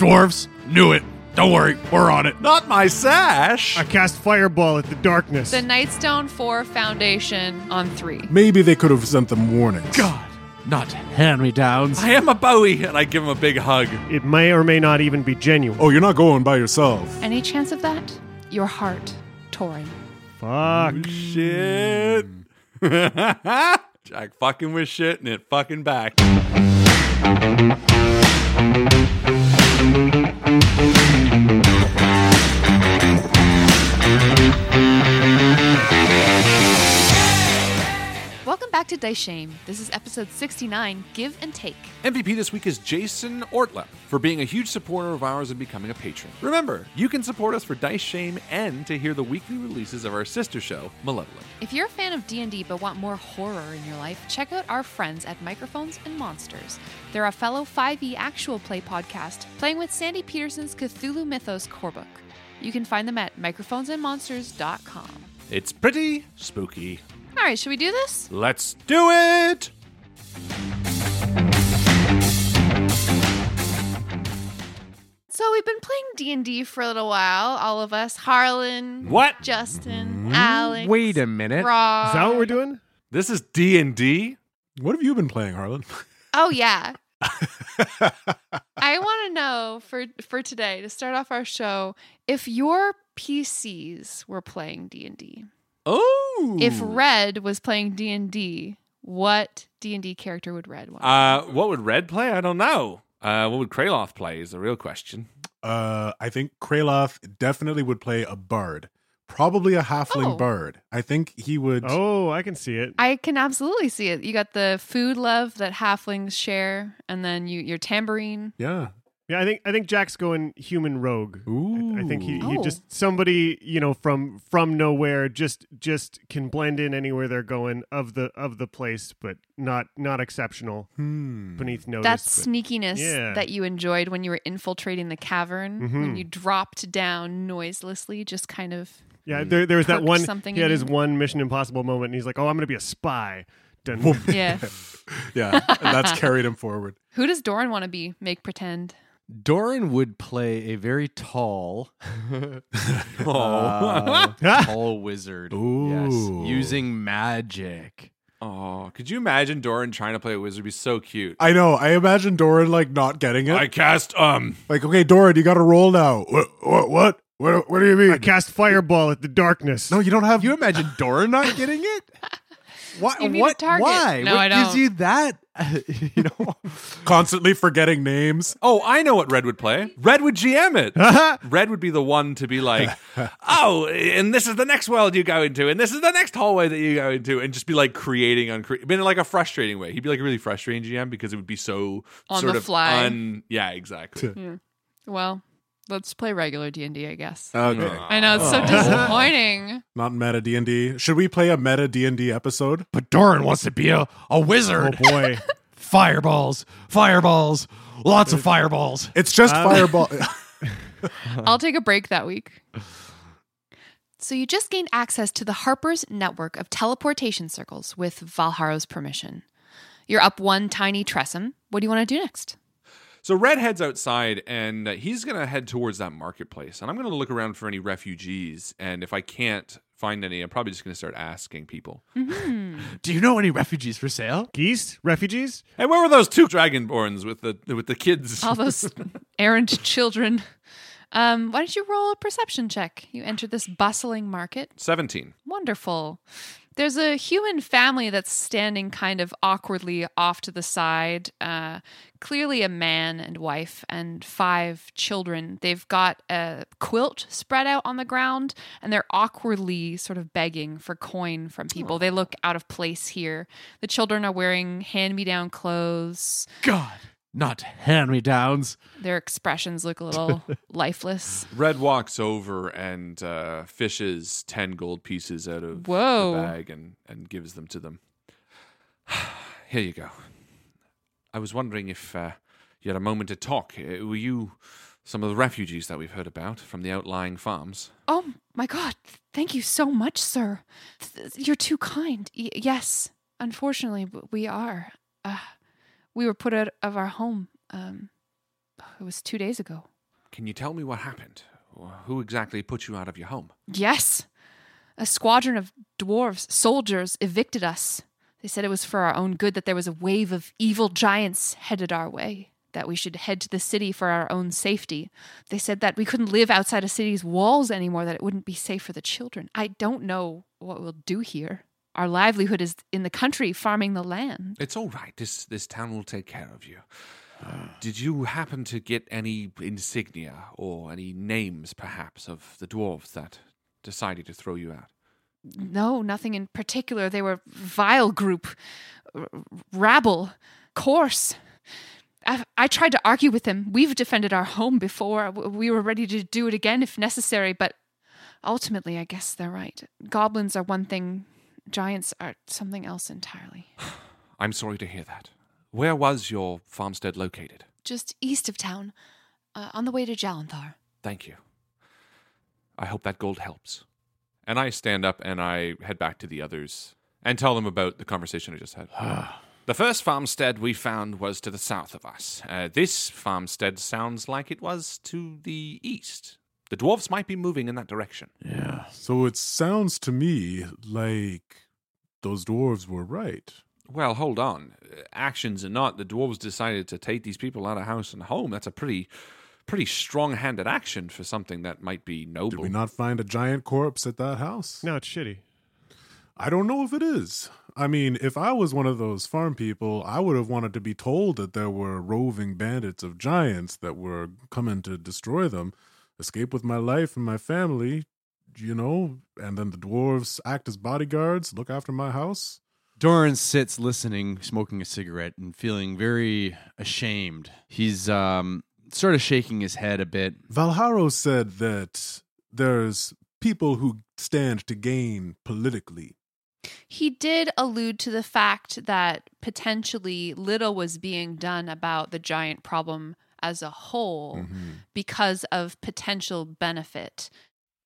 Dwarves, knew it. Don't worry, we're on it. Not my sash. I cast fireball at the darkness. The Nightstone 4 Foundation on 3. Maybe they could have sent them warnings. God. Not hand me downs. I am a Bowie, and I give him a big hug. it may or may not even be genuine. Oh, you're not going by yourself. Any chance of that? Your heart, Torin. Fuck. Shit. Jack fucking with shit and it fucking back. Welcome back to Dice Shame. This is episode 69 Give and Take. MVP this week is Jason Ortlep for being a huge supporter of ours and becoming a patron. Remember, you can support us for Dice Shame and to hear the weekly releases of our sister show, Malevolent. If you're a fan of D&D but want more horror in your life, check out our friends at Microphones and Monsters. They're a fellow 5e actual play podcast playing with Sandy Petersen's Cthulhu Mythos core book. You can find them at microphonesandmonsters.com. It's pretty spooky. All right, should we do this? Let's do it! So we've been playing D&D for a little while, all of us. Harlan, What? Justin, hmm? Alex. Wait a minute. Rob. Is that what we're doing? This is D&D? What have you been playing, Harlan? Oh yeah. I want to know for for today to start off our show if your PCs were playing D&D. Oh! If Red was playing D&D, what D&D character would Red want? Uh, what would Red play? I don't know. Uh, what would Kraloth play is the real question. Uh, I think Kraloth definitely would play a bard, Probably a halfling Oh. bard. I think he would. Oh, I can see it. I can absolutely see it. You got the food love that halflings share, and then you your tambourine. Yeah. Yeah, I think I think Jack's going human rogue. Ooh. I think he, he Oh. just somebody you know from from nowhere just just can blend in anywhere they're going of the of the place, but not not exceptional Hmm. beneath notice. that sneakiness Yeah. that you enjoyed when you were infiltrating the cavern, when Mhm. you dropped down noiselessly, just kind of. yeah, there there was that one. something He had his one Mission Impossible moment, and he's like, "Oh, I'm going to be a spy." Done. Yeah. Yeah. And that's carried him forward. Who does Doran want to be? Make pretend. Doran would play a very tall, uh, tall wizard. Ooh. Yes, using magic. Oh, could you imagine Doran trying to play a wizard? It'd be so cute. I know. I imagine Doran like not getting it. I cast um like, okay, Doran, you got to roll now. What? What? What? What, what do you mean? I cast fireball at the darkness. no, you don't have. You imagine Doran not getting it? Why? You what? target. Why? No, what I don't. you that? you know. constantly forgetting names. Oh, I know what Red would play. Red would GM it. Red would be the one to be like, "Oh, and this is the next world you go into, and this is the next hallway that you go into," and just be like creating on, cre- in like a frustrating way. He'd be like a really frustrating GM because it would be so On sort the of fly. Un- yeah, exactly. Yeah. Well, let's play regular D and I guess. Okay. I know it's so Oh. disappointing. Not meta D and D. Should we play a meta D and D episode? But Doran wants to be a, a wizard. Oh wizard. boy. Fireballs, fireballs, lots of fireballs. It's just Um, fireball. I'll take a break that week. So you just gained access to the Harper's network of teleportation circles with Valharo's permission. You're up one tiny Tressum. What do you want to do next? So Red heads outside, and uh, he's gonna head towards that marketplace, and I'm gonna look around for any refugees, and if I can't find any, I'm probably just gonna start asking people. Do you know any refugees for sale? Geese, refugees. Hey, where were those two dragonborns with the with the kids? All those errant children. Um, why don't you roll a perception check? You enter this bustling market. Seventeen. Wonderful. There's a human family that's standing kind of awkwardly off to the side. Uh, clearly, a man and wife and five children. They've got a quilt spread out on the ground and they're awkwardly sort of begging for coin from people. They look out of place here. The children are wearing hand me down clothes. God, not hand me downs. Their expressions look a little lifeless. Red walks over and uh, fishes ten gold pieces out of Whoa. the bag and, and gives them to them. Here you go. I was wondering if uh, you had a moment to talk. Uh, Were you some of the refugees that we've heard about from the outlying farms? Oh my god, thank you so much, sir. Th- You're too kind. Y- yes, unfortunately, we are. Uh, we were put out of our home. Um, it was two days ago. Can you tell me what happened? Who exactly put you out of your home? Yes, a squadron of dwarves, soldiers, evicted us. They said it was for our own good that there was a wave of evil giants headed our way, that we should head to the city for our own safety. They said that we couldn't live outside a city's walls anymore, that it wouldn't be safe for the children. I don't know what we'll do here. Our livelihood is in the country, farming the land. It's all right. This this town will take care of you. Did you happen to get any insignia or any names, perhaps, of the dwarves that decided to throw you out? No, nothing in particular. They were vile group, r- rabble, coarse. I, I tried to argue with them. We've defended our home before. We were ready to do it again if necessary, but ultimately, I guess they're right. Goblins are one thing, giants are something else entirely. I'm sorry to hear that. Where was your farmstead located? Just east of town, uh, on the way to Jalanthar. Thank you. I hope that gold helps. And I stand up and I head back to the others and tell them about the conversation I just had. the first farmstead we found was to the south of us. Uh, this farmstead sounds like it was to the east. The dwarves might be moving in that direction. yeah. So it sounds to me like those dwarves were right. Well, hold on. Actions and not. The dwarves decided to take these people out of house and home. That's a pretty, pretty strong-handed action for something that might be noble. Did we not find a giant corpse at that house? No, it's shitty. I don't know if it is. I mean, if I was one of those farm people, I would have wanted to be told that there were roving bandits of giants that were coming to destroy them. Escape with my life and my family. you know, and then the dwarves act as bodyguards, look after my house. Doran sits listening, smoking a cigarette, and feeling very ashamed. He's um, sort of shaking his head a bit. Valharo said that there's people who stand to gain politically. He did allude to the fact that potentially little was being done about the giant problem as a whole Mm-hmm. because of potential benefit.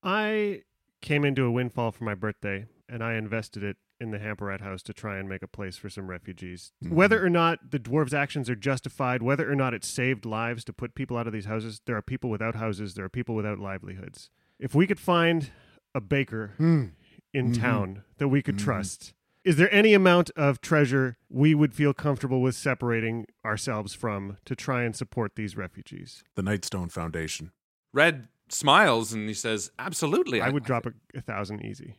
I came into a windfall for my birthday and I invested it in the Hamperat house to try and make a place for some refugees. Mm-hmm. Whether or not the dwarves' actions are justified, whether or not it saved lives to put people out of these houses, there are people without houses, there are people without livelihoods. If we could find a baker Hmm. in Mhm. town that we could Mhm. trust, is there any amount of treasure we would feel comfortable with separating ourselves from to try and support these refugees? The Nightstone Foundation. Red smiles and he says, "Absolutely, I would drop a, a thousand easy.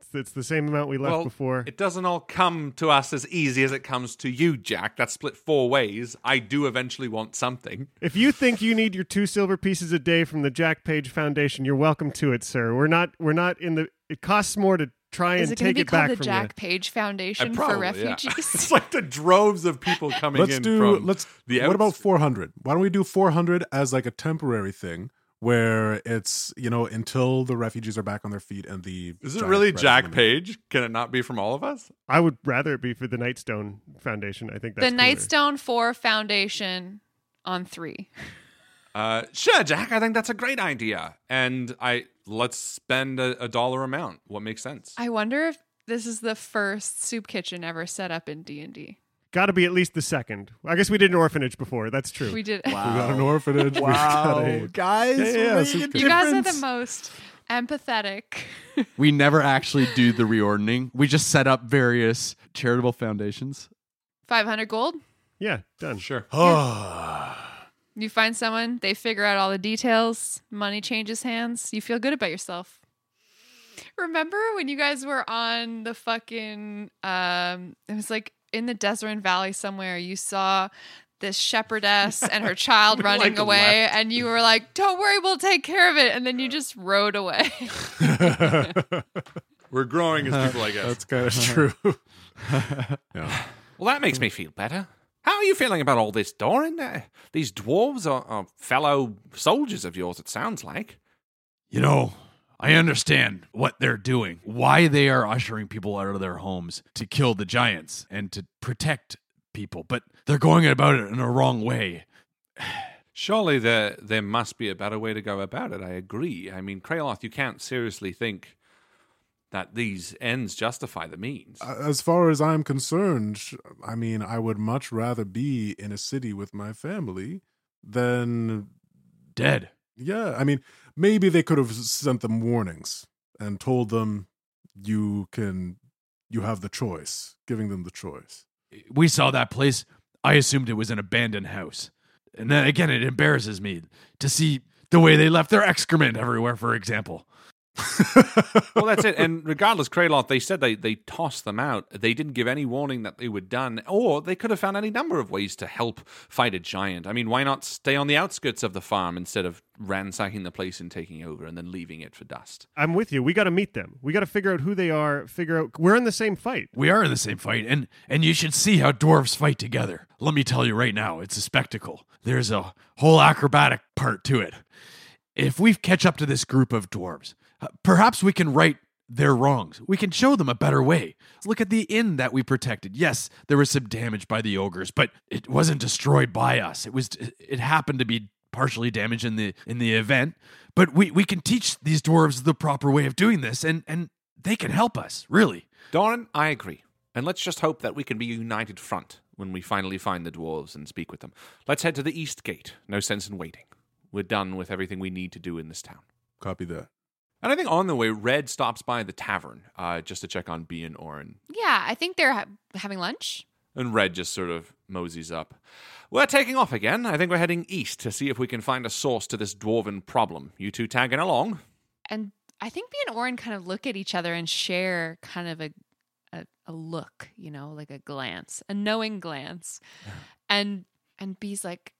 It's, it's the same amount we left well, before. It doesn't all come to us as easy as it comes to you, Jack. That's split four ways. I do eventually want something. If you think you need your two silver pieces a day from the Jack Page Foundation, you're welcome to it, sir. We're not. We're not in the. It costs more to try Is and it going take to be it back called the from Jack you. Page Foundation Uh, for probably, yeah. refugees? it's like the droves of people coming let's in do from let's the what about 400 why don't we do 400 as like a temporary thing where it's you know until the refugees are back on their feet and the Is it really Jack eliminated. Page? Can it not be from all of us? I would rather it be for the Nightstone Foundation. I think that's the cooler. Nightstone 4 Foundation on 3. Uh, sure, Jack. I think that's a great idea. And I let's spend a, a dollar amount. What makes sense? I wonder if this is the first soup kitchen ever set up in D&D. Got to be at least the second. I guess we did an orphanage before. That's true. We did we got an orphanage we got a guys, Yeah, yeah, we're so- making a You guys are the most empathetic. We never actually do the reordering. We just set up various charitable foundations. 500 gold. yeah, done. Sure. You find someone, they figure out all the details, money changes hands, you feel good about yourself. Remember when you guys were on the fucking um it was like in the Desert Valley somewhere you saw this shepherdess and her child running like, away left. and you were like, "Don't worry, we'll take care of it." And then you just rode away. We're growing as people, I guess. that's kind of true yeah Well, that makes me feel better. How are you feeling about all this, Doran? Uh, these dwarves are, are fellow soldiers of yours, it sounds like. You know, I understand what they're doing, why they are ushering people out of their homes to kill the giants and to protect people, but they're going about it in a wrong way. Surely there there must be a better way to go about it. I agree. I mean, Kraloth, you can't seriously think that these ends justify the means. as far as i'm concerned i mean i would much rather be in a city with my family than Dead. yeah i mean maybe they could have sent them warnings and told them you can you have the choice giving them the choice eh, We saw that place. I assumed it was an abandoned house. And then again, it embarrasses me to see the way they left their excrement everywhere, for example. Well, that's it. And regardless, Kraloth, they said they, they tossed them out. They didn't give any warning that they were done, or they could have found any number of ways to help fight a giant. I mean, why not stay on the outskirts of the farm instead of ransacking the place and taking over and then leaving it for dust? I'm with you. We got to meet them. We got to figure out who they are. Figure out we're in the same fight. We are in the same fight, and and you should see how dwarves fight together. Let me tell you right now, it's a spectacle. There's a whole acrobatic part to it. If we catch up to this group of dwarves, perhaps we can right their wrongs. We can show them a better way. Look at the inn that we protected. Yes, there was some damage by the ogres, but it wasn't destroyed by us. It was it happened to be partially damaged in the in the event, but we we can teach these dwarves the proper way of doing this and and they can help us, really. Doran, I agree. And let's just hope that we can be a united front when we finally find the dwarves and speak with them. Let's head to the east gate. No sense in waiting. We're done with everything we need to do in this town. copy that And I think on the way, Red stops by the tavern uh, just to check on B and Orin. yeah, I think they're ha- having lunch. And Red just sort of moseys up. We're taking off again. I think we're heading east to see if we can find a source to this dwarven problem. You two tagging along? And I think me and Orin kind of look at each other and share kind of a, a a look, you know, like a glance, a knowing glance. And and B's like,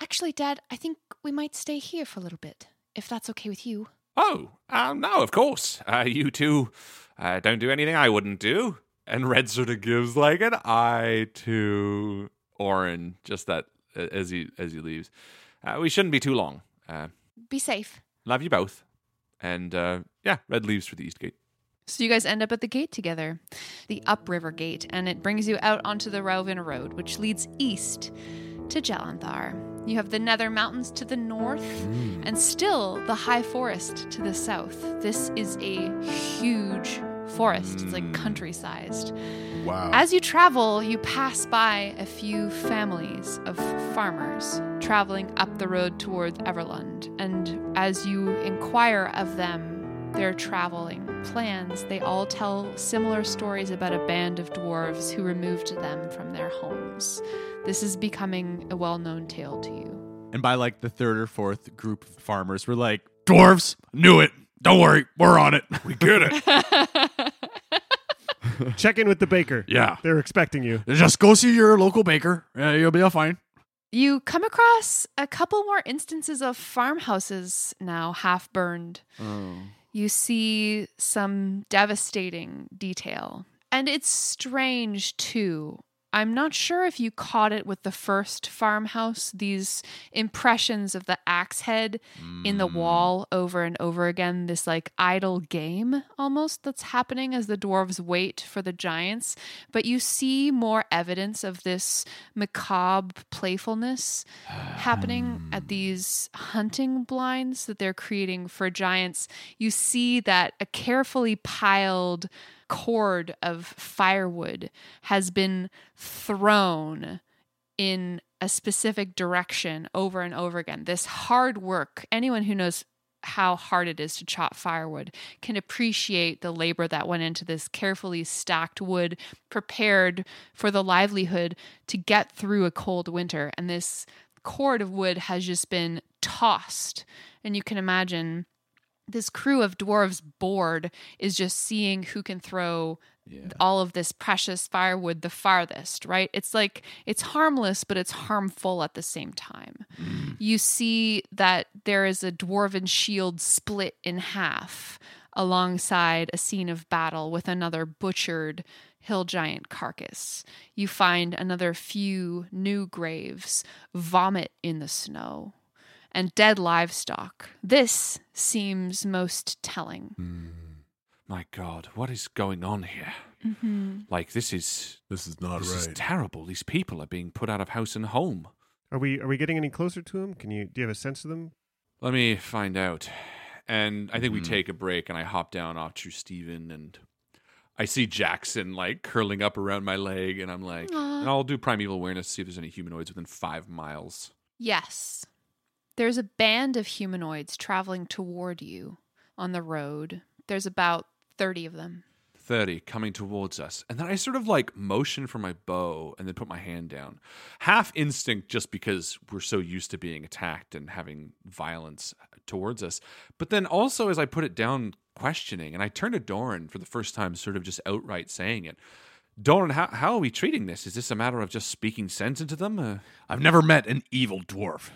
actually, Dad, I think we might stay here for a little bit, if that's okay with you. Oh, um, no, of course. Uh, you two uh, don't do anything I wouldn't do. And Red sort of gives like an eye to Orin, just that as he as he leaves. Uh, we shouldn't be too long. Uh, Be safe. love you both. And uh, yeah, Red leaves for the east gate. So you guys end up at the gate together, the upriver gate, and it brings you out onto the Rauvin Road, which leads east to Jalanthar. You have the Nether Mountains to the north, mm. and still the High Forest to the south. This is a huge forest. It's like mm. country sized. Wow. As you travel, you pass by a few families of farmers traveling up the road towards Everlund. And as you inquire of them their traveling plans, they all tell similar stories about a band of dwarves who removed them from their homes. This is becoming a well known tale to you. And by like the third or fourth group of farmers, we're like, Dwarves, knew it. Don't worry, we're on it. We get it. Check in with the baker. Yeah. They're expecting you. Just go see your local baker. Uh, you'll be all fine. You come across a couple more instances of farmhouses now half burned. You see some devastating detail. And it's strange too. I'm not sure if you caught it with the first farmhouse, these impressions of the axe head in the mm. wall over and over again, this like idle game almost that's happening as the dwarves wait for the giants. But you see more evidence of this macabre playfulness happening at these hunting blinds that they're creating for giants. You see that a carefully piled cord of firewood has been thrown in a specific direction over and over again. This hard work, anyone who knows how hard it is to chop firewood can appreciate the labor that went into this carefully stacked wood prepared for the livelihood to get through a cold winter. And this cord of wood has just been tossed. And you can imagine this crew of dwarves bored is just seeing who can throw all of this precious firewood the farthest, right? It's like it's harmless, but it's harmful at the same time. Mm. You see that there is a dwarven shield split in half alongside a scene of battle with another butchered hill giant carcass. You find another few new graves, vomit in the snow and dead livestock. This seems most telling. My God, what is going on here? Mm-hmm. Like this is This is not this is terrible. These people are being put out of house and home. Are we are we getting any closer to them? Can you do you have a sense of them? Let me find out. And I think we Mhm. take a break, and I hop down off to Steven, and I see Jackson like curling up around my leg, and I'm like, Aw. and I'll do primeval awareness to see if there's any humanoids within five miles. Yes. There's a band of humanoids traveling toward you on the road. There's about 30 of them. 30 coming towards us. And then I sort of like motion for my bow and then put my hand down. Half instinct just because we're so used to being attacked and having violence towards us. But then also as I put it down, questioning. And I turn to Doran for the first time, sort of just outright saying it. Doran, how, how are we treating this? Is this a matter of just speaking sense into them? Uh, I've never met an evil dwarf.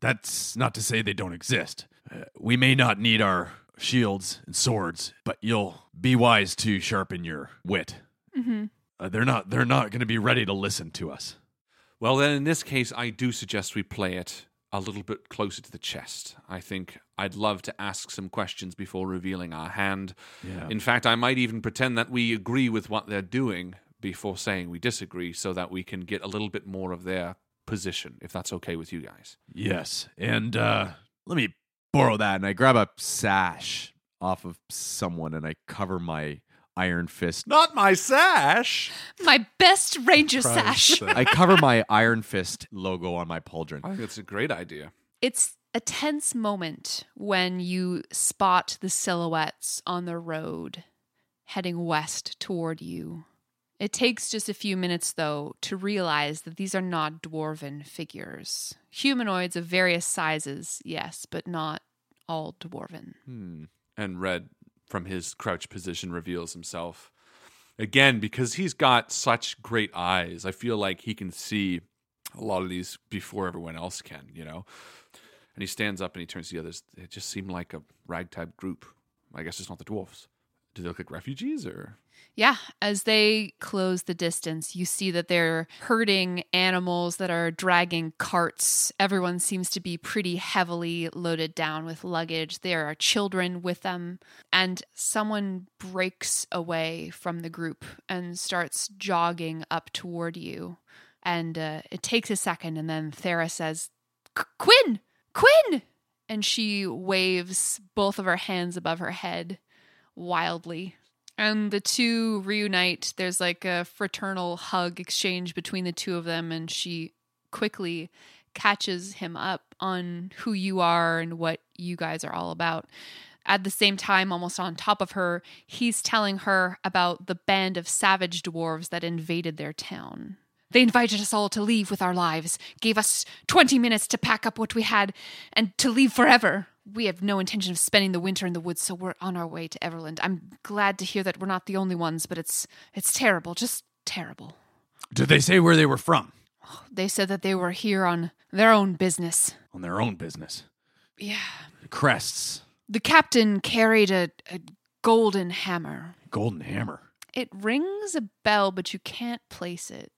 That's not to say they don't exist. Uh, we may not need our shields and swords, but you'll be wise to sharpen your wit. Mm-hmm. Uh, they're not. They're not going to be ready to listen to us. Well, then in this case, I do suggest we play it a little bit closer to the chest. I think I'd love to ask some questions before revealing our hand. Yeah. In fact, I might even pretend that we agree with what they're doing before saying we disagree so that we can get a little bit more of their position, if that's okay with you guys. Yes, and uh, let me borrow that. And I grab a sash off of someone and I cover my iron fist. Not my sash! My best ranger Prize sash. I cover my iron fist logo on my pauldron. I think that's a great idea. It's a tense moment when you spot the silhouettes on the road heading west toward you. It takes just a few minutes, though, to realize that these are not dwarven figures. Humanoids of various sizes, yes, but not all dwarven. Hmm. And Red, from his crouch position, reveals himself. Again, because he's got such great eyes, I feel like he can see a lot of these before everyone else can, you know? And he stands up and he turns to the others. They just seem like a ragtag group. I guess it's not the dwarfs. Do they look like refugees or? Yeah, as they close the distance, you see that they're herding animals that are dragging carts. Everyone seems to be pretty heavily loaded down with luggage. There are children with them, and someone breaks away from the group and starts jogging up toward you. And uh, it takes a second, and then Thera says, Quinn! Quinn! And she waves both of her hands above her head wildly. And the two reunite. There's like a fraternal hug exchange between the two of them, and she quickly catches him up on who you are and what you guys are all about. At the same time, almost on top of her, he's telling her about the band of savage dwarves that invaded their town. They invited us all to leave with our lives, gave us 20 minutes to pack up what we had, and to leave forever. We have no intention of spending the winter in the woods, so we're on our way to Everlund. I'm glad to hear that we're not the only ones, but it's it's terrible, just terrible. Did they say where they were from? They said that they were here on their own business. On their own business. Yeah. Crests. The captain carried a, a golden hammer. Golden hammer. It rings a bell, but you can't place it.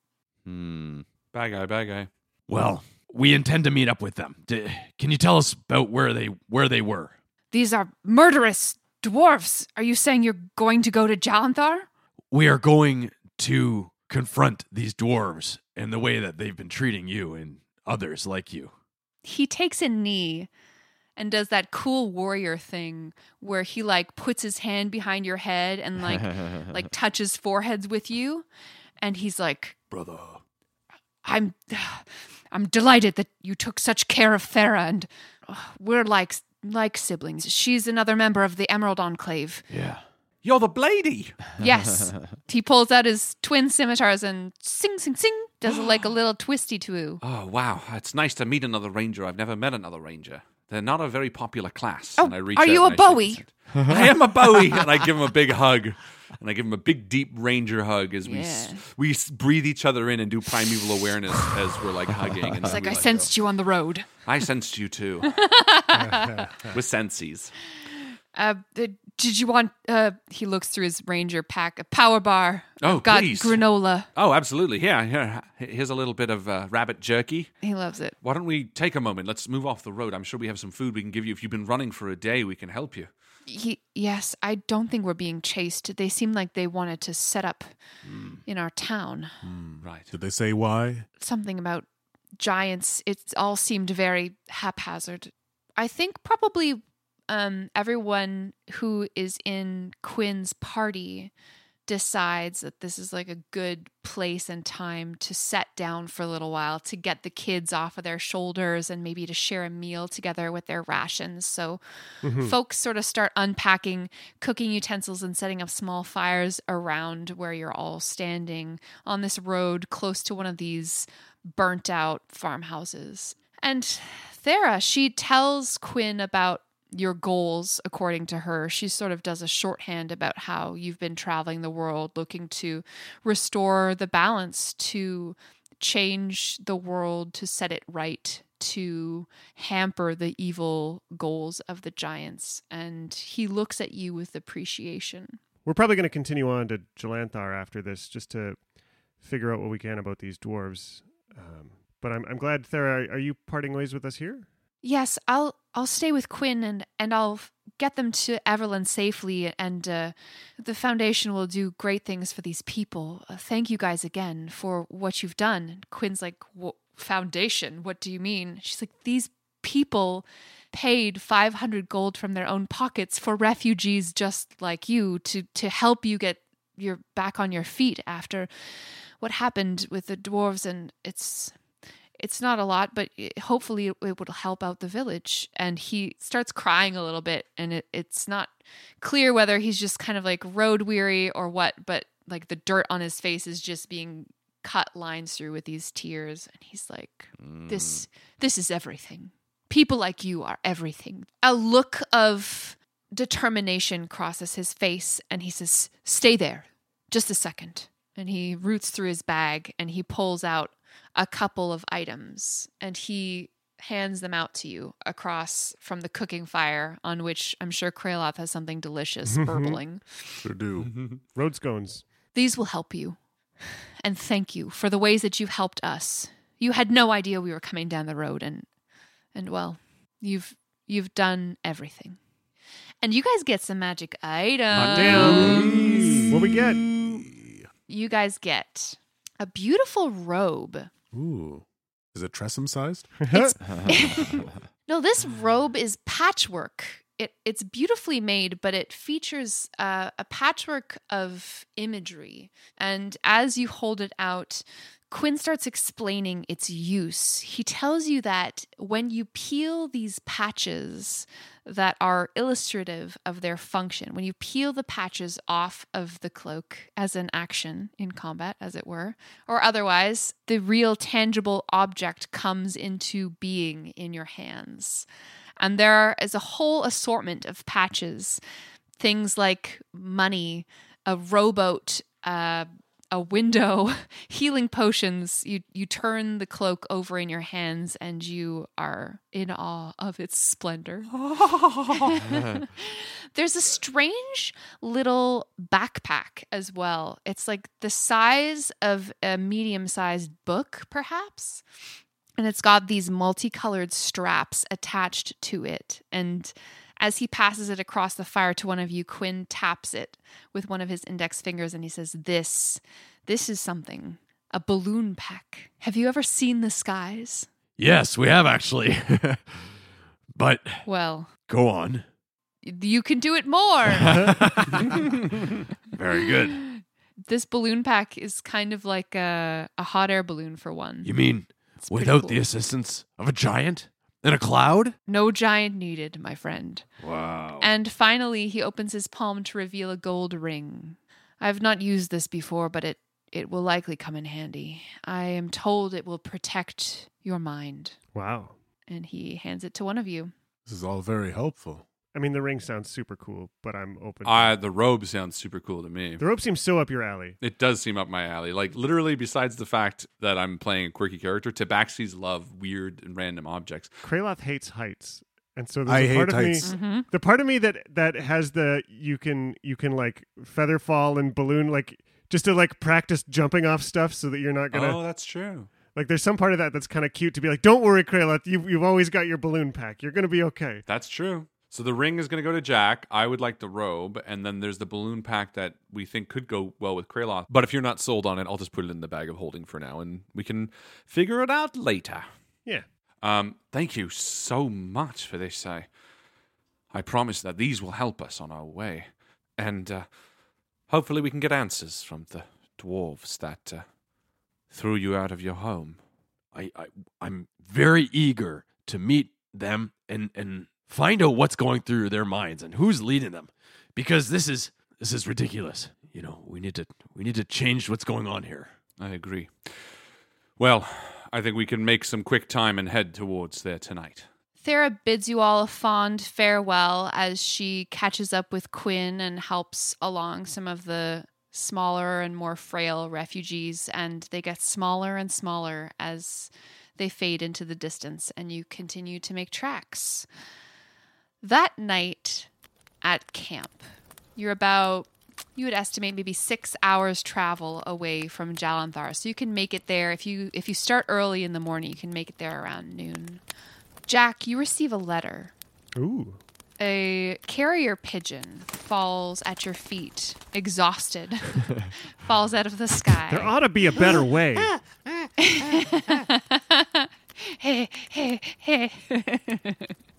Hmm. Bad guy, bad guy. Well, we intend to meet up with them. D- can you tell us about where they where they were? These are murderous dwarfs. Are you saying you're going to go to Jalanthar? We are going to confront these dwarves and the way that they've been treating you and others like you. He takes a knee and does that cool warrior thing where he like puts his hand behind your head and like like touches foreheads with you and he's like Brother. I'm I'm delighted that you took such care of Thera and uh, we're like like siblings. She's another member of the Emerald Enclave. Yeah. You're the Blady. Yes. he pulls out his twin scimitars and sing sing sing does like a little twisty twoo. Oh wow, it's nice to meet another ranger. I've never met another ranger. They're not a very popular class. Oh, and I reach are out you a I Bowie? I am a Bowie, and I give him a big hug, and I give him a big, deep ranger hug as we s- Yeah. we s- breathe each other in and do primeval awareness as we're like hugging. And It's like we I let sensed you on the road. I sensed you too, with senses. Uh, uh, did you want? Uh, he looks through his ranger pack. A power bar. Oh, I've got please. granola. Oh, absolutely. Here, here. Here's a little bit of uh, rabbit jerky. He loves it. Why don't we take a moment? Let's move off the road. I'm sure we have some food we can give you. If you've been running for a day, we can help you. He, yes, I don't think we're being chased. They seem like they wanted to set up in our town. Right. Did they say why? Something about giants. It all seemed very haphazard. I think probably um, everyone who is in Quinn's party decides that this is like a good place and time to set down for a little while to get the kids off of their shoulders and maybe to share a meal together with their rations. So folks sort of start unpacking cooking utensils and setting up small fires around where you're all standing on this road close to one of these burnt out farmhouses. And Thera, she tells Quinn about your goals according to her. She sort of does a shorthand about how you've been traveling the world looking to restore the balance, to change the world, to set it right, to hamper the evil goals of the giants. And he looks at you with appreciation. We're probably going to continue on to Jalanthar after this just to figure out what we can about these dwarves. Um, but I'm, I'm glad, Thera, are you parting ways with us here? Yes, I'll I'll stay with Quinn and and I'll get them to Everlund safely and uh, the foundation will do great things for these people. Uh, thank you guys again for what you've done. And Quinn's like, "Wha- "Foundation? What do you mean?" She's like, "These people paid 500 gold from their own pockets for refugees just like you to to help you get your back on your feet after what happened with the dwarves and it's it's not a lot, but it, hopefully it, it will help out the village. And he starts crying a little bit, and it, it's not clear whether he's just kind of like road weary or what, but like the dirt on his face is just being cut lines through with these tears. And he's like, This mm. this is everything. People like you are everything. A look of determination crosses his face, and he says, Stay there, just a second. And he roots through his bag and he pulls out a couple of items and he hands them out to you across from the cooking fire on which I'm sure Kraloth has something delicious mm-hmm. burbling. Sure do. Mm-hmm. Road scones. These will help you. And thank you for the ways that you've helped us. You had no idea we were coming down the road and and well, you've you've done everything. And you guys get some magic items. Damn. What we get? You guys get a beautiful robe. Ooh. Is it Tressum sized? No, this robe is patchwork. It it's beautifully made, but it features uh, a patchwork of imagery. And as you hold it out, Quinn starts explaining its use. He tells you that when you peel these patches that are illustrative of their function, when you peel the patches off of the cloak as an action in combat, as it were, or otherwise, the real tangible object comes into being in your hands. And there is a whole assortment of patches, things like money, a rowboat, uh, a window, healing potions. You you turn the cloak over in your hands, and you are in awe of its splendor. There's a strange little backpack as well. It's like the size of a medium sized book, perhaps. And it's got these multicolored straps attached to it. And as he passes it across the fire to one of you, Quinn taps it with one of his index fingers and he says, This, this is something. A balloon pack. Have you ever seen the skies? Yes, we have actually. but Well, go on. you can do it more. Very good. this balloon pack is kind of like a, a hot air balloon for one. You mean It's without the assistance of a giant and a cloud? No giant needed, my friend. Wow. And finally, he opens his palm to reveal a gold ring. I've not used this before, but it, it will likely come in handy. I am told it will protect your mind. Wow. And he hands it to one of you. This is all very helpful. I mean, the ring sounds super cool, but I'm open. to Uh, the robe sounds super cool to me. the robe seems so up your alley. It does seem up my alley. Like literally, besides the fact that I'm playing a quirky character, Tabaxis love weird and random objects. Kraloth hates heights, and so there's I a hate part of heights. me. Mm-hmm. The part of me that that has the you can you can like feather fall and balloon like just to like practice jumping off stuff so that you're not gonna Oh, that's true. like. There's some part of that that's kind of cute to be like, don't worry, Kraloth, you you've always got your balloon pack. You're gonna be okay. That's true. So the ring is going to go to Jack. I would like the robe, and then there's the balloon pack that we think could go well with Kraloth. But if you're not sold on it, I'll just put it in the bag of holding for now, and we can figure it out later. Yeah. Um, thank you so much for this. I, I promise that these will help us on our way, and uh, hopefully we can get answers from the dwarves that uh, threw you out of your home. I, I I'm very eager to meet them and and find out what's going through their minds and who's leading them because this is this is ridiculous. You know, we need to we need to change what's going on here. I agree. Well, I think we can make some quick time and head towards there tonight. Thera bids you all a fond farewell as she catches up with Quinn and helps along some of the smaller and more frail refugees, and they get smaller and smaller as they fade into the distance, and you continue to make tracks. That night at camp, you're about you would estimate maybe six hours travel away from Jalanthar. So you can make it there if you if you start early in the morning, you can make it there around noon. Jack, you receive a letter. Ooh. A carrier pigeon falls at your feet, exhausted, falls out of the sky. There ought to be a better way. hey, hey, hey.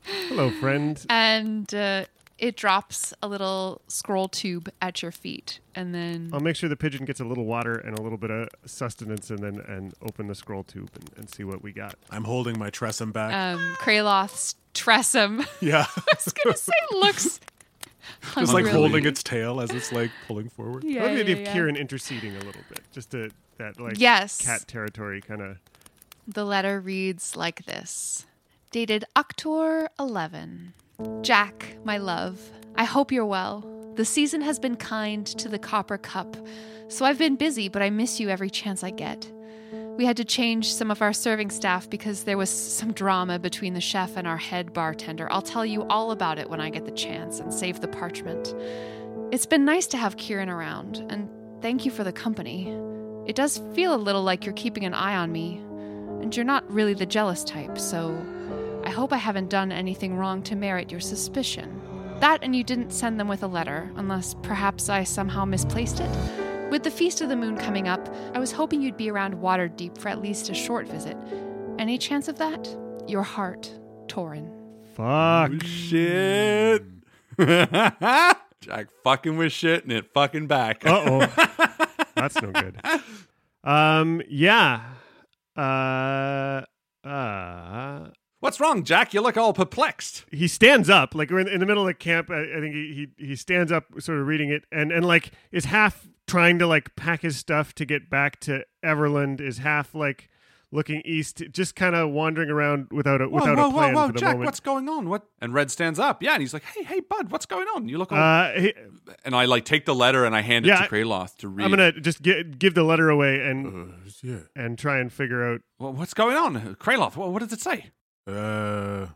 Hello, friend. and uh, it drops a little scroll tube at your feet, and then I'll make sure the pigeon gets a little water and a little bit of sustenance, and then and open the scroll tube and, and see what we got. I'm holding my Tressum back. um, Kraloth's Tressum. yeah. I was gonna say looks. Just like unreal. holding its tail as it's like pulling forward. Yeah, I would yeah, maybe yeah. have Kieran interceding a little bit, just to that like Yes. cat territory kind of. The letter reads like this Dated October 11. Jack, my love, I hope you're well. The season has been kind to the Copper Cup, so I've been busy, but I miss you every chance I get. We had to change some of our serving staff because there was some drama between the chef and our head bartender. I'll tell you all about it when I get the chance and save the parchment. It's been nice to have Kieran around, and thank you for the company. It does feel a little like you're keeping an eye on me, and you're not really the jealous type, so hope I haven't done anything wrong to merit your suspicion. That and you didn't send them with a letter, unless perhaps I somehow misplaced it. With the Feast of the Moon coming up, I was hoping you'd be around Waterdeep for at least a short visit. Any chance of that? Your heart, Torin. Fuck. Shit. Jack fucking with shit and it fucking back. Uh oh. That's no good. Um. Yeah. Uh. Uh. What's wrong, Jack? You look all perplexed. He stands up, like we're in, in the middle of the camp. I, I think he, he he stands up, sort of reading it, and and like is half trying to like pack his stuff to get back to Everlund. Is half like looking east, just kind of wandering around without a without whoa, a plan whoa, whoa, for the Jack, moment. what's going on? What? And Red stands up. Yeah, and he's like, "Hey, hey, bud, what's going on? You look all." Uh, he, and I like take the letter and I hand Yeah, it to Kraloth to read. I'm gonna just gi- give the letter away and Uh, yeah. and try and figure out. Well, what's going on, Kraloth? What, what does it say? Uh,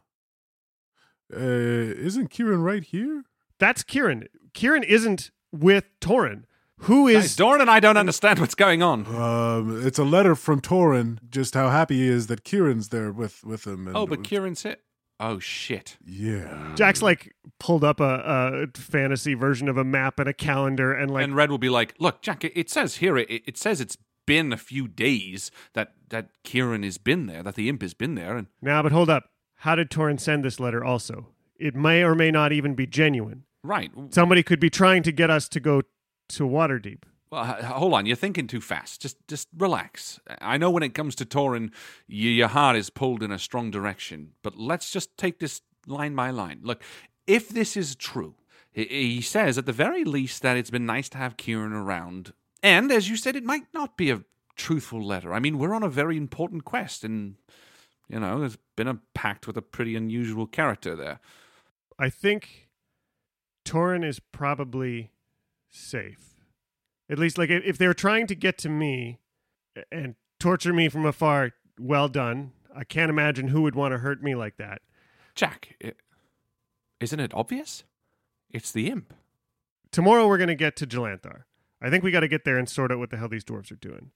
uh, isn't Kieran right here? That's Kieran. Kieran isn't with Torin. Who is Guys, is Doran and I don't understand what's going on. Um, it's a letter from Torin. Just how happy he is that Kieran's there with with him. And Oh, but Kieran's it. Oh shit. Yeah. Jack's like pulled up a, a fantasy version of a map and a calendar and like and Red will be like, "Look, Jack, it, it says here. It, it says it's been a few days that that Kieran has been there, that the imp has been there, and now, but hold up. How did Torin send this letter? Also, it may or may not even be genuine. right. Somebody could be trying to get us to go to Waterdeep. Well, hold on. You're thinking too fast. Just, just relax. I know when it comes to Torin, y- your heart is pulled in a strong direction. But let's just take this line by line. Look, if this is true, he, he says at the very least that it's been nice to have Kieran around. And as you said, it might not be a truthful letter. I mean, we're on a very important quest, and you know, there's been a pact with a pretty unusual character there. I think Torin is probably safe. At least, like, if if they're trying to get to me and torture me from afar, well done. I can't imagine who would want to hurt me like that. Jack, i isn't it obvious? It's the imp. Tomorrow we're going to get to Jalanthar. I think we got to get there and sort out what the hell these dwarves are doing.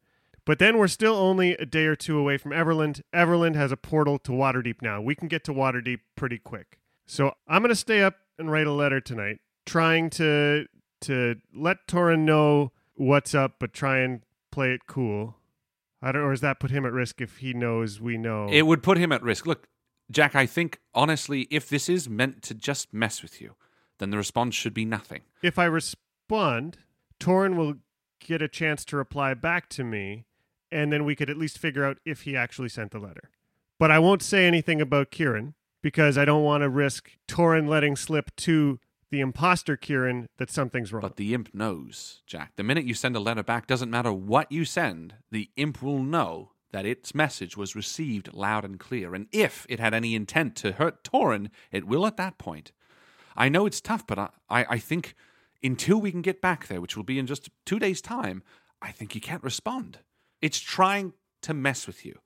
But then we're still only a day or two away from Everlund. Everlund has a portal to Waterdeep now. We can get to Waterdeep pretty quick. So I'm going to stay up and write a letter tonight, trying to to let Torin know what's up, but try and play it cool. I don't, or does that put him at risk if he knows we know? It would put him at risk. Look, Jack, I think honestly, if this is meant to just mess with you, then the response should be nothing. if I respond, Torin will get a chance to reply back to me, and then we could at least figure out if he actually sent the letter. But I won't say anything about Kieran because I don't want to risk Torin letting slip to the imposter Kieran that something's wrong. But the imp knows, Jack. The minute you send a letter back, doesn't matter what you send, the imp will know that its message was received loud and clear. And if it had any intent to hurt Torin, it will at that point. I know it's tough, but I, I, I think until we can get back there, which will be in just two days' time, I think you can't respond. It's trying to mess with you.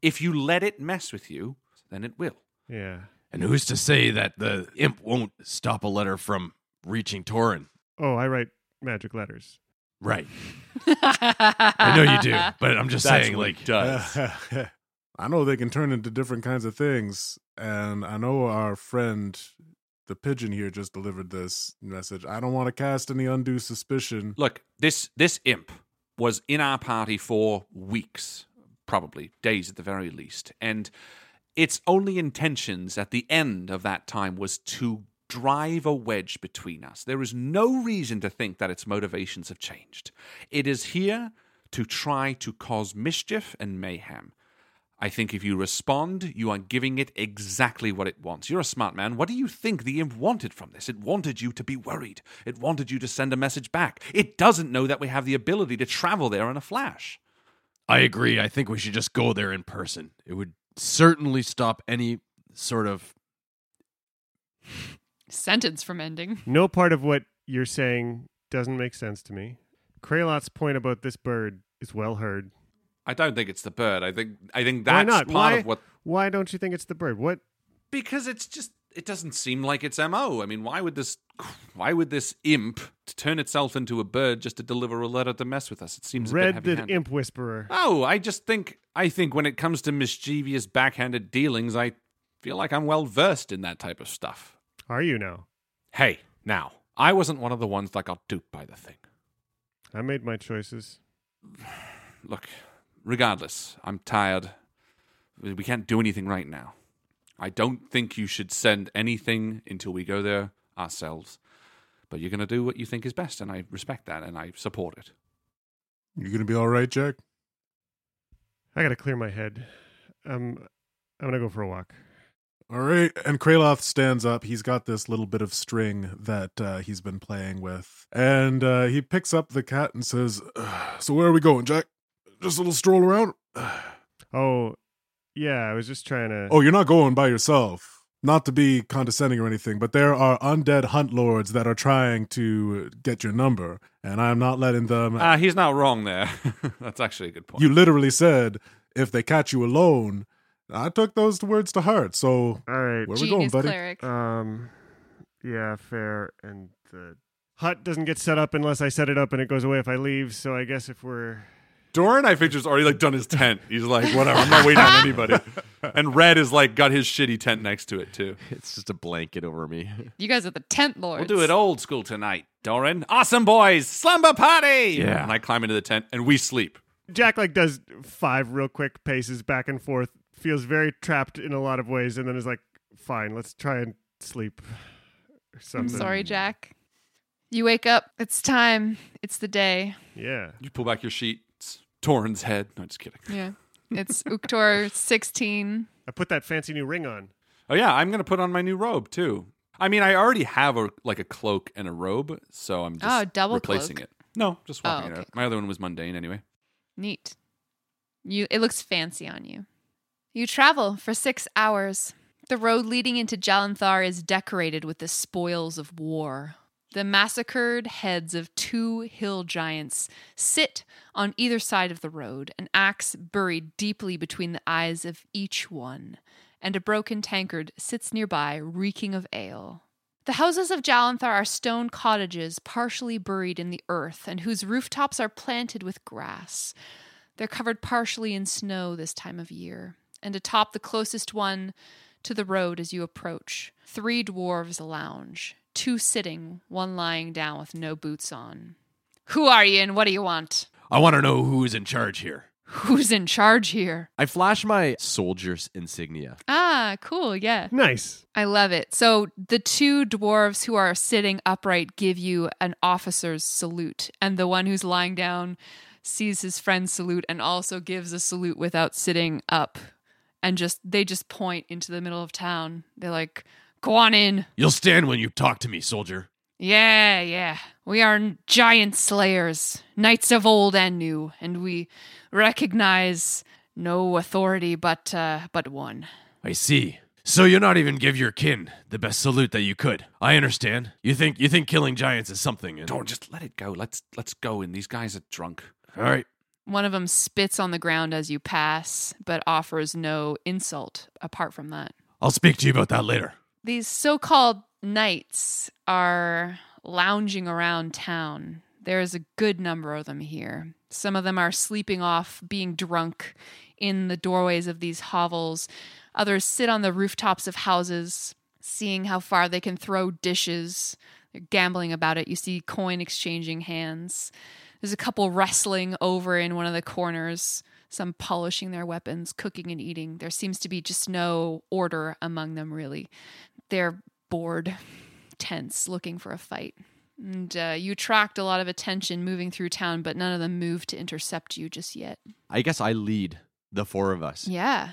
If you let it mess with you, then it will. yeah. And who's to say that the imp won't stop a letter from reaching Torin? Oh, I write magic letters. Right. I know you do, but I'm just That's saying, what like, it does. I know they can turn into different kinds of things, and I know our friend, the pigeon here, just delivered this message. I don't want to cast any undue suspicion. Look, this this imp was in our party for weeks, probably days at the very least, and its only intentions at the end of that time was to drive a wedge between us. There is no reason to think that its motivations have changed. It is here to try to cause mischief and mayhem. I think if you respond, you are giving it exactly what it wants. You're a smart man. What do you think the imp wanted from this? It wanted you to be worried. It wanted you to send a message back. It doesn't know that we have the ability to travel there in a flash. I agree. I think we should just go there in person. It would certainly stop any sort of. Sentence from ending. No part of what you're saying doesn't make sense to me. Kraloth's point about this bird is well heard. I don't think it's the bird. I think I think that's not? part Why? of what Why don't you think it's the bird? What? because it's just it doesn't seem like its mo. I mean, why would this why would this imp turn itself into a bird just to deliver a letter to mess with us? It seems Red the imp whisperer. Oh, I just think I think when it comes to mischievous backhanded dealings, I feel like I'm well versed in that type of stuff. Are you now? Hey, now I wasn't one of the ones that got duped by the thing. I made my choices. Look, regardless, I'm tired. We can't do anything right now. I don't think you should send anything until we go there ourselves. But you're going to do what you think is best, and I respect that, and I support it. You gonna be all right, Jack? I gotta clear my head. Um, I'm gonna go for a walk. All right. And Kraloth stands up. He's got this little bit of string that uh, he's been playing with. And uh, he picks up the cat and says, "Uh, So, where are we going, Jack? Just a little stroll around? Oh, yeah. I was just trying to. Oh, you're not going by yourself. Not to be condescending or anything, but there are undead hunt lords that are trying to get your number, and I'm not letting them. Ah, he's not wrong there. That's actually a good point. you literally said if they catch you alone. I took those words to heart. So, All right. where we going, buddy? cleric. Um, yeah, fair. And the hut doesn't get set up unless I set it up, and it goes away if I leave. So I guess if we're Doran, I picture's already like done his tent. He's like, whatever, I'm not waiting on anybody. And Red is like got his shitty tent next to it too. It's just a blanket over me. You guys are the tent lords. We'll do it old school tonight, Doran. Awesome boys, slumber party. Yeah. And I climb into the tent and we sleep. Jack like does five real quick paces back and forth, feels very trapped in a lot of ways, and then is like, "Fine, let's try and sleep." Or I'm sorry, Jack. You wake up. It's time. It's the day. Yeah. You pull back your sheet. It's Doran's head. No, just kidding. Yeah. It's Uktar 16. I put that fancy new ring on. Oh yeah, I'm gonna put on my new robe too. I mean, I already have a like a cloak and a robe, so I'm just Oh, double replacing cloak. it. No, just Oh, swapping it okay, out. My other one was mundane anyway. Neat. You it looks fancy on you. You travel for 6 hours. The road leading into Jalanthar is decorated with the spoils of war. The massacred heads of two hill giants sit on either side of the road, an axe buried deeply between the eyes of each one, and a broken tankard sits nearby, reeking of ale. The houses of Jalanthar are stone cottages partially buried in the earth and whose rooftops are planted with grass. They're covered partially in snow this time of year, and atop the closest one to the road as you approach, three dwarves lounge, two sitting, one lying down with no boots on. Who are you and what do you want? I want to know who is in charge here. Who's in charge here? I flash my soldier's insignia. Ah, cool, yeah. Nice. I love it. So the two dwarves who are sitting upright give you an officer's salute, and the one who's lying down sees his friend salute and also gives a salute without sitting up, and just they just point into the middle of town. They're like, "Go on in." You'll stand when you talk to me, soldier. Yeah, yeah. We are giant slayers, knights of old and new, and we recognize no authority but uh, but one. I see. So you'll not even give your kin the best salute that you could. I understand. You think you think killing giants is something. And, Doran, just let it go. Let's let's go. And these guys are drunk. all right. One of them spits on the ground as you pass, but offers no insult apart from that. I'll speak to you about that later. These so called knights are lounging around town. There's a good number of them here. Some of them are sleeping off, being drunk in the doorways of these hovels. Others sit on the rooftops of houses, seeing how far they can throw dishes. They're gambling about it. You see coin exchanging hands. There's a couple wrestling over in one of the corners, some polishing their weapons, cooking and eating. There seems to be just no order among them, really. They're bored, tense, looking for a fight. And uh, you attract a lot of attention moving through town, but none of them move to intercept you just yet. I guess I lead the four of us. Yeah.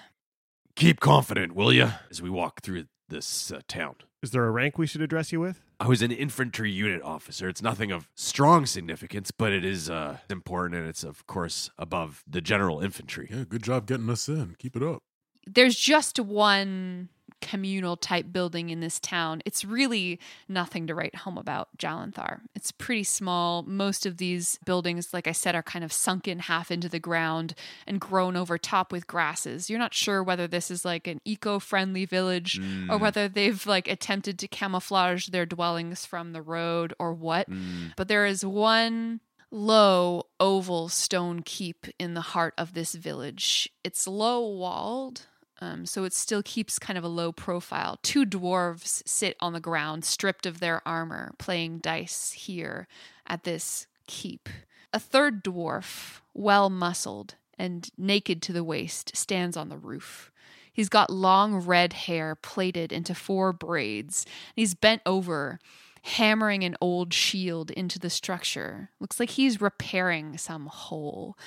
Keep confident, will you? As we walk through this uh, town. Is there a rank we should address you with? I was an infantry unit officer. It's nothing of strong significance, but it is uh, important, and it's of course above the general infantry. Yeah, good job getting us in. Keep it up. There's just one communal type building in this town. It's really nothing to write home about, Jalanthar. It's pretty small. Most of these buildings, like I said, are kind of sunken half into the ground and grown over top with grasses. You're not sure whether this is like an eco-friendly village or mm. whether they've like attempted to camouflage their dwellings from the road or what. Mm. But there is one low oval stone keep in the heart of this village. It's low walled, um, so it still keeps kind of a low profile. Two dwarves sit on the ground, stripped of their armor, playing dice here at this keep. A third dwarf, well muscled and naked to the waist, stands on the roof. He's got long red hair plaited into four braids. He's bent over, hammering an old shield into the structure. Looks like he's repairing some hole.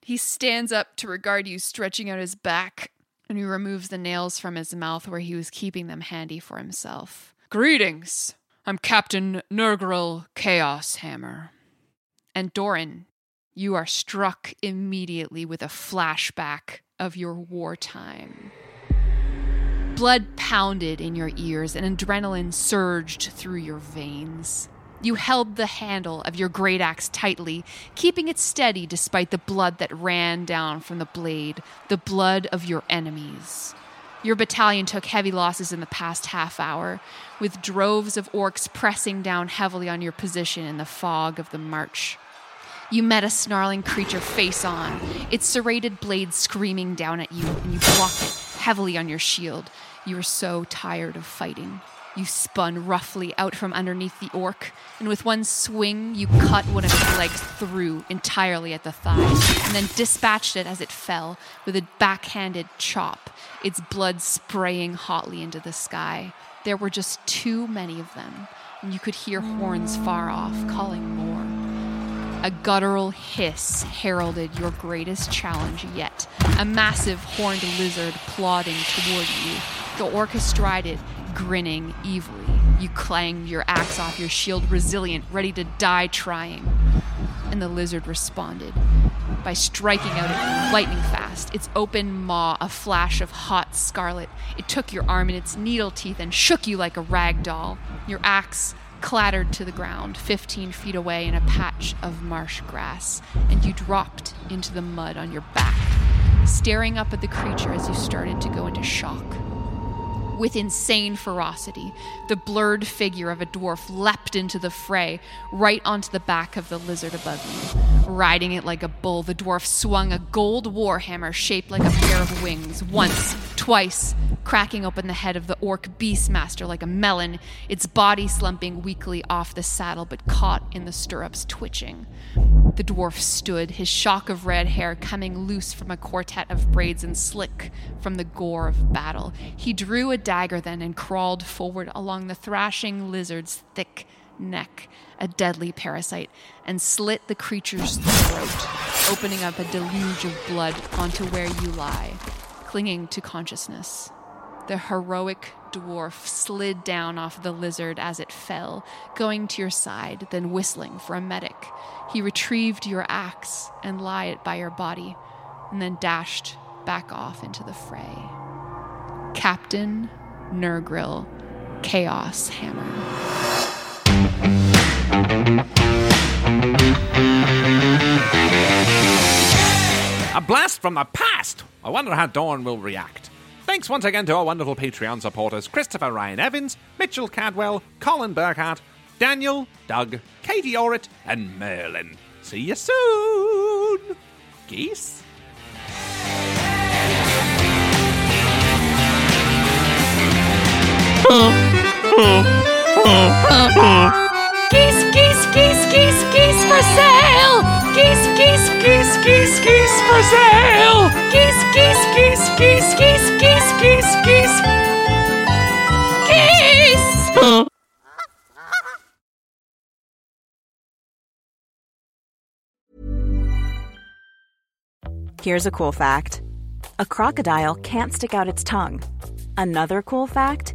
He stands up to regard you, stretching out his back, and he removes the nails from his mouth where he was keeping them handy for himself. Greetings. I'm Captain Nurgrel Chaos Hammer. And Doran, you are struck immediately with a flashback of your wartime. Blood pounded in your ears and adrenaline surged through your veins. You held the handle of your great axe tightly, keeping it steady despite the blood that ran down from the blade, the blood of your enemies. Your battalion took heavy losses in the past half hour, with droves of orcs pressing down heavily on your position in the fog of the march. You met a snarling creature face on, its serrated blade screaming down at you, and you blocked it heavily on your shield. You were so tired of fighting. You spun roughly out from underneath the orc, and with one swing, you cut one of its legs through entirely at the thigh, and then dispatched it as it fell with a backhanded chop, its blood spraying hotly into the sky. There were just too many of them, and you could hear horns far off calling more. A guttural hiss heralded your greatest challenge yet. A massive horned lizard plodding toward you. The orc astride it, grinning evilly. You clanged your axe off your shield, resilient, ready to die trying. And the lizard responded by striking out at you lightning fast, its open maw a flash of hot scarlet. It took your arm in its needle teeth and shook you like a rag doll. Your axe clattered to the ground 15 feet away in a patch of marsh grass, and you dropped into the mud on your back, staring up at the creature as you started to go into shock. With insane ferocity, the blurred figure of a dwarf leapt into the fray, right onto the back of the lizard above you. Riding it like a bull, the dwarf swung a gold warhammer shaped like a pair of wings, once, twice, cracking open the head of the orc beastmaster like a melon, its body slumping weakly off the saddle but caught in the stirrups, twitching. The dwarf stood, his shock of red hair coming loose from a quartet of braids and slick from the gore of battle. He drew a dagger then and crawled forward along the thrashing lizard's thick neck, a deadly parasite, and slit the creature's throat, opening up a deluge of blood onto where you lie, clinging to consciousness. The heroic dwarf slid down off the lizard as it fell, going to your side, then whistling for a medic. He retrieved your axe and laid it by your body, and then dashed back off into the fray. Captain Nurgril Chaos Hammer. A blast from the past! I wonder how Dawn will react. Thanks once again to our wonderful Patreon supporters Christopher Ryan Evans, Mitchell Cadwell, Colin Burkhart, Daniel, Doug, Katie Orrit, and Merlin. See you soon! Geese? Geese, geese, geese, geese, geese for sale! Geese, geese, geese, geese, geese for sale! Geese, geese, geese, geese, geese, geese, geese, geese. Geese! Here's a cool fact a crocodile can't stick out its tongue. Another cool fact